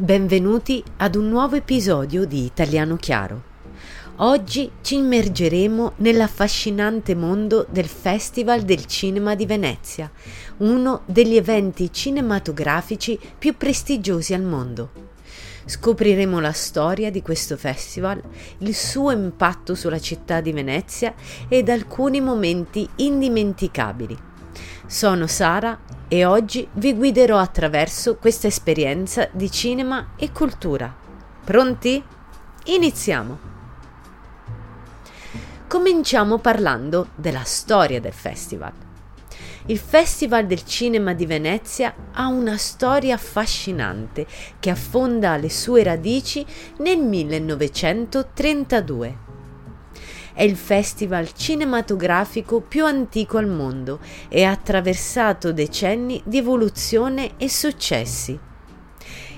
Benvenuti ad un nuovo episodio di Italiano Chiaro. Oggi ci immergeremo nell'affascinante mondo del Festival del Cinema di Venezia, uno degli eventi cinematografici più prestigiosi al mondo. Scopriremo la storia di questo festival, il suo impatto sulla città di Venezia ed alcuni momenti indimenticabili. Sono Sara e oggi vi guiderò attraverso questa esperienza di cinema e cultura. Pronti? Iniziamo! Cominciamo parlando della storia del festival. Il Festival del Cinema di Venezia ha una storia affascinante che affonda le sue radici nel 1932 è il festival cinematografico più antico al mondo e ha attraversato decenni di evoluzione e successi.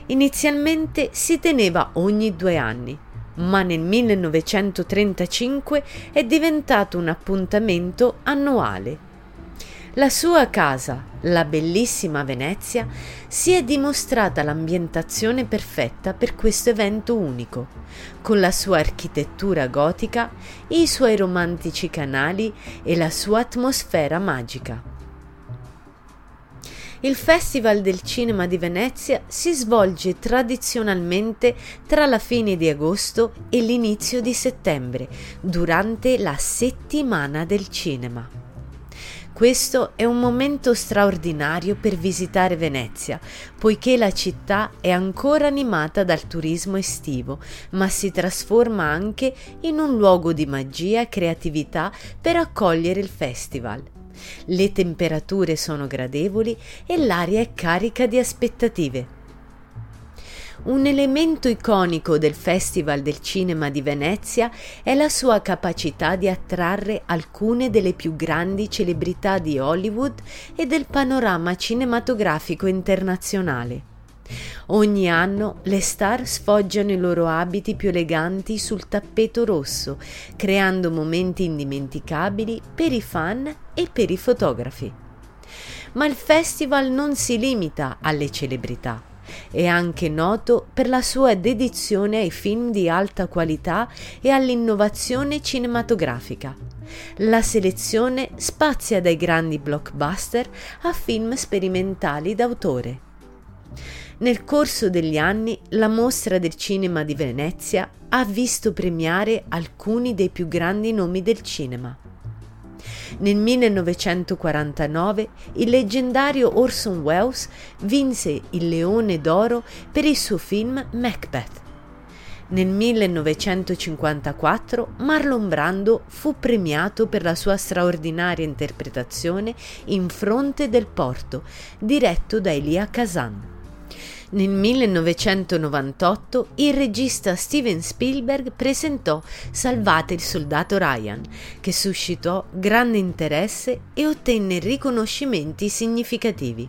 Inizialmente si teneva ogni due anni, ma nel 1935 è diventato un appuntamento annuale la sua casa, la bellissima Venezia, si è dimostrata l'ambientazione perfetta per questo evento unico, con la sua architettura gotica, i suoi romantici canali e la sua atmosfera magica. Il Festival del Cinema di Venezia si svolge tradizionalmente tra la fine di agosto e l'inizio di settembre, durante la settimana del cinema. Questo è un momento straordinario per visitare Venezia, poiché la città è ancora animata dal turismo estivo, ma si trasforma anche in un luogo di magia e creatività per accogliere il festival. Le temperature sono gradevoli e l'aria è carica di aspettative. Un elemento iconico del Festival del Cinema di Venezia è la sua capacità di attrarre alcune delle più grandi celebrità di Hollywood e del panorama cinematografico internazionale. Ogni anno le star sfoggiano i loro abiti più eleganti sul tappeto rosso, creando momenti indimenticabili per i fan e per i fotografi. Ma il festival non si limita alle celebrità è anche noto per la sua dedizione ai film di alta qualità e all'innovazione cinematografica. La selezione spazia dai grandi blockbuster a film sperimentali d'autore. Nel corso degli anni la mostra del cinema di Venezia ha visto premiare alcuni dei più grandi nomi del cinema. Nel 1949 il leggendario Orson Welles vinse il Leone d'Oro per il suo film Macbeth. Nel 1954 Marlon Brando fu premiato per la sua straordinaria interpretazione in Fronte del Porto, diretto da Elia Kazan. Nel 1998 il regista Steven Spielberg presentò Salvate il soldato Ryan, che suscitò grande interesse e ottenne riconoscimenti significativi.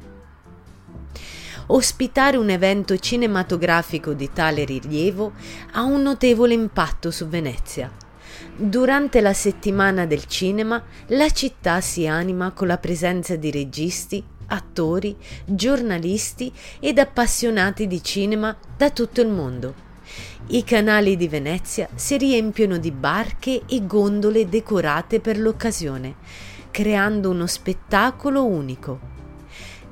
Ospitare un evento cinematografico di tale rilievo ha un notevole impatto su Venezia. Durante la settimana del cinema la città si anima con la presenza di registi, attori, giornalisti ed appassionati di cinema da tutto il mondo. I canali di Venezia si riempiono di barche e gondole decorate per l'occasione, creando uno spettacolo unico.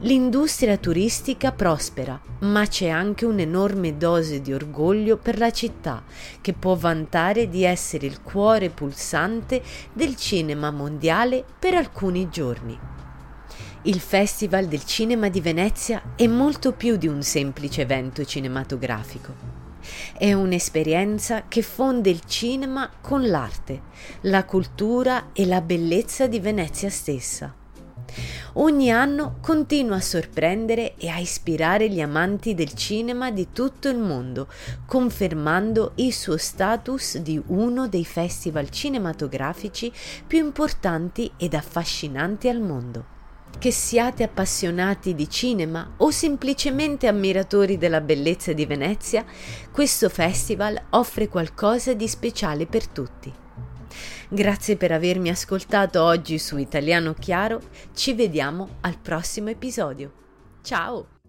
L'industria turistica prospera, ma c'è anche un'enorme dose di orgoglio per la città, che può vantare di essere il cuore pulsante del cinema mondiale per alcuni giorni. Il Festival del Cinema di Venezia è molto più di un semplice evento cinematografico. È un'esperienza che fonde il cinema con l'arte, la cultura e la bellezza di Venezia stessa. Ogni anno continua a sorprendere e a ispirare gli amanti del cinema di tutto il mondo, confermando il suo status di uno dei festival cinematografici più importanti ed affascinanti al mondo. Che siate appassionati di cinema o semplicemente ammiratori della bellezza di Venezia, questo festival offre qualcosa di speciale per tutti. Grazie per avermi ascoltato oggi su Italiano Chiaro, ci vediamo al prossimo episodio. Ciao!